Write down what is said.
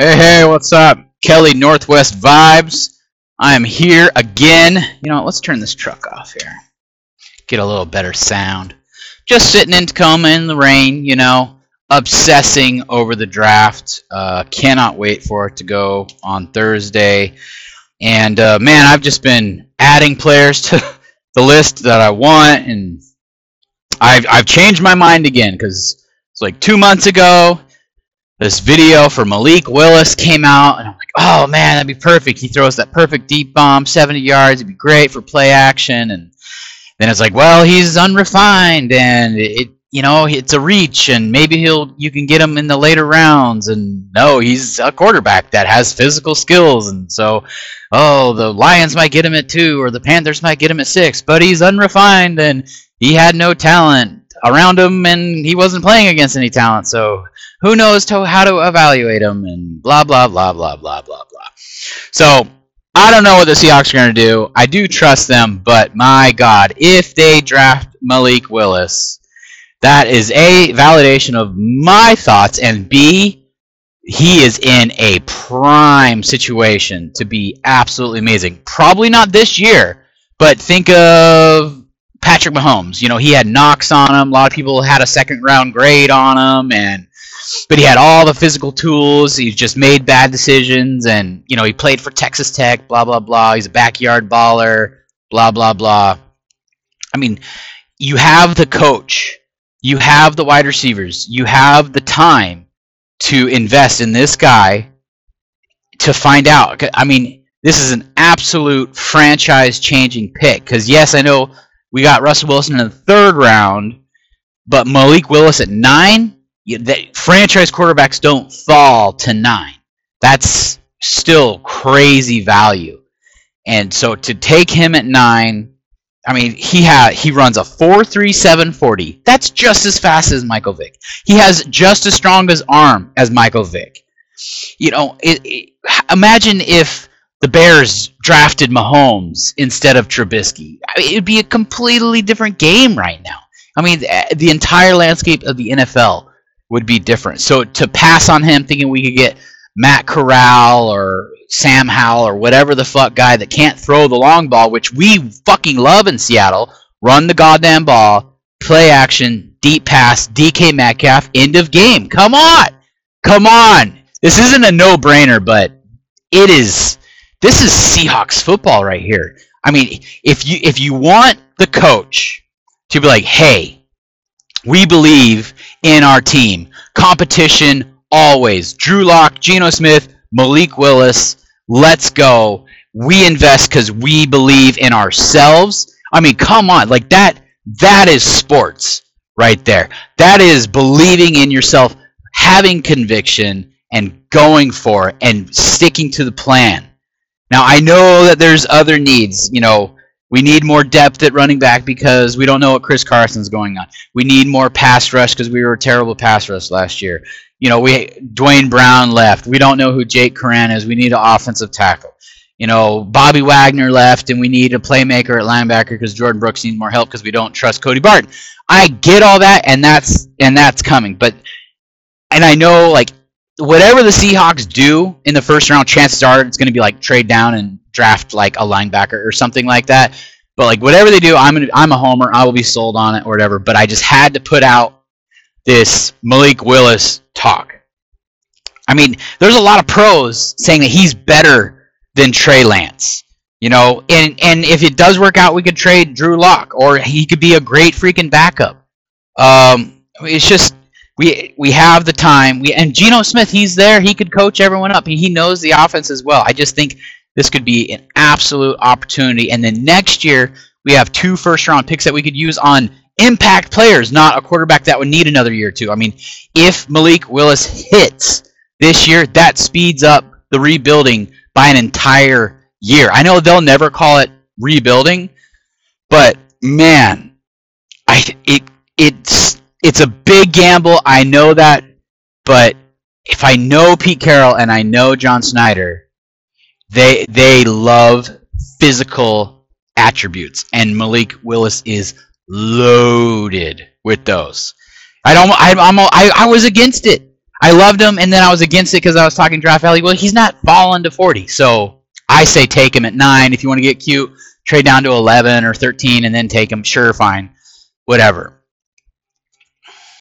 Hey, hey, what's up? Kelly Northwest Vibes. I am here again. You know? Let's turn this truck off here. Get a little better sound. Just sitting in Tacoma in the rain, you know, obsessing over the draft. Uh, cannot wait for it to go on Thursday. And uh, man, I've just been adding players to the list that I want, and I've I've changed my mind again because it's like two months ago this video for Malik Willis came out, and I'm like, oh man, that'd be perfect. He throws that perfect deep bomb, 70 yards. It'd be great for play action. And then it's like, well, he's unrefined, and it, you know, it's a reach, and maybe he'll you can get him in the later rounds. And no, he's a quarterback that has physical skills, and so, oh, the Lions might get him at two, or the Panthers might get him at six, but he's unrefined and he had no talent around him, and he wasn't playing against any talent. So who knows to, how to evaluate him and blah blah blah blah blah blah blah. So I don't know what the Seahawks are going to do. I do trust them, but my God, if they draft Malik Willis, that is a validation of my thoughts, and B, he is in a prime situation to be absolutely amazing. Probably not this year, but think of Patrick Mahomes. You know, he had knocks on him. A lot of people had a second round grade on him, and but he had all the physical tools. He just made bad decisions, and you know he played for Texas Tech. Blah blah blah. He's a backyard baller. Blah blah blah. I mean, you have the coach, you have the wide receivers, you have the time to invest in this guy to find out. I mean, this is an absolute franchise-changing pick. Because yes, I know we got Russell Wilson in the third round, but Malik Willis at nine the franchise quarterbacks don't fall to nine. That's still crazy value. And so to take him at nine, I mean, he ha- he runs a four three seven forty. That's just as fast as Michael Vick. He has just as strong as arm as Michael Vick. You know, it, it, imagine if the Bears drafted Mahomes instead of Trubisky. I mean, it'd be a completely different game right now. I mean, the, the entire landscape of the NFL would be different. So to pass on him thinking we could get Matt Corral or Sam Howell or whatever the fuck guy that can't throw the long ball, which we fucking love in Seattle, run the goddamn ball, play action, deep pass, DK Metcalf, end of game. Come on. Come on. This isn't a no-brainer, but it is this is Seahawks football right here. I mean, if you if you want the coach to be like, "Hey, we believe in our team. Competition always. Drew Lock, Geno Smith, Malik Willis. Let's go. We invest because we believe in ourselves. I mean, come on. Like that, that is sports right there. That is believing in yourself, having conviction, and going for it and sticking to the plan. Now, I know that there's other needs. You know, we need more depth at running back because we don't know what Chris Carson's going on. We need more pass rush because we were terrible pass rush last year. You know, we Duane Brown left. We don't know who Jake Curhan is. We need an offensive tackle. You know, Bobby Wagner left, and we need a playmaker at linebacker because Jordyn Brooks needs more help because we don't trust Cody Barton. I get all that, and that's and that's coming. But and I know like whatever the Seahawks do in the first round, chances are it's going to be like trade down and draft like a linebacker or something like that. But like whatever they do, I'm gonna, I'm a homer. I will be sold on it or whatever. But I just had to put out this Malik Willis talk. I mean, there's a lot of pros saying that he's better than Trey Lance. You know, and and if it does work out, we could trade Drew Lock, or he could be a great freaking backup. Um, it's just we we have the time. We and Geno Smith, he's there. He could coach everyone up. He, he knows the offense as well. I just think this could be an absolute opportunity. And then next year we have two first round picks that we could use on impact players, not a quarterback that would need another year or two. I mean, if Malik Willis hits this year, that speeds up the rebuilding by an entire year. I know they'll never call it rebuilding, but man, I it it's it's a big gamble. I know that, but if I know Pete Carroll and I know John Schneider, they they love physical attributes, and Malik Willis is loaded with those. I don't. I, I'm. I, I was against it. I loved him, and then I was against it because I was talking draft value. Well, he's not falling to 40, so I say take him at nine. If you want to get cute, trade down to 11 or 13, and then take him. Sure, fine, whatever.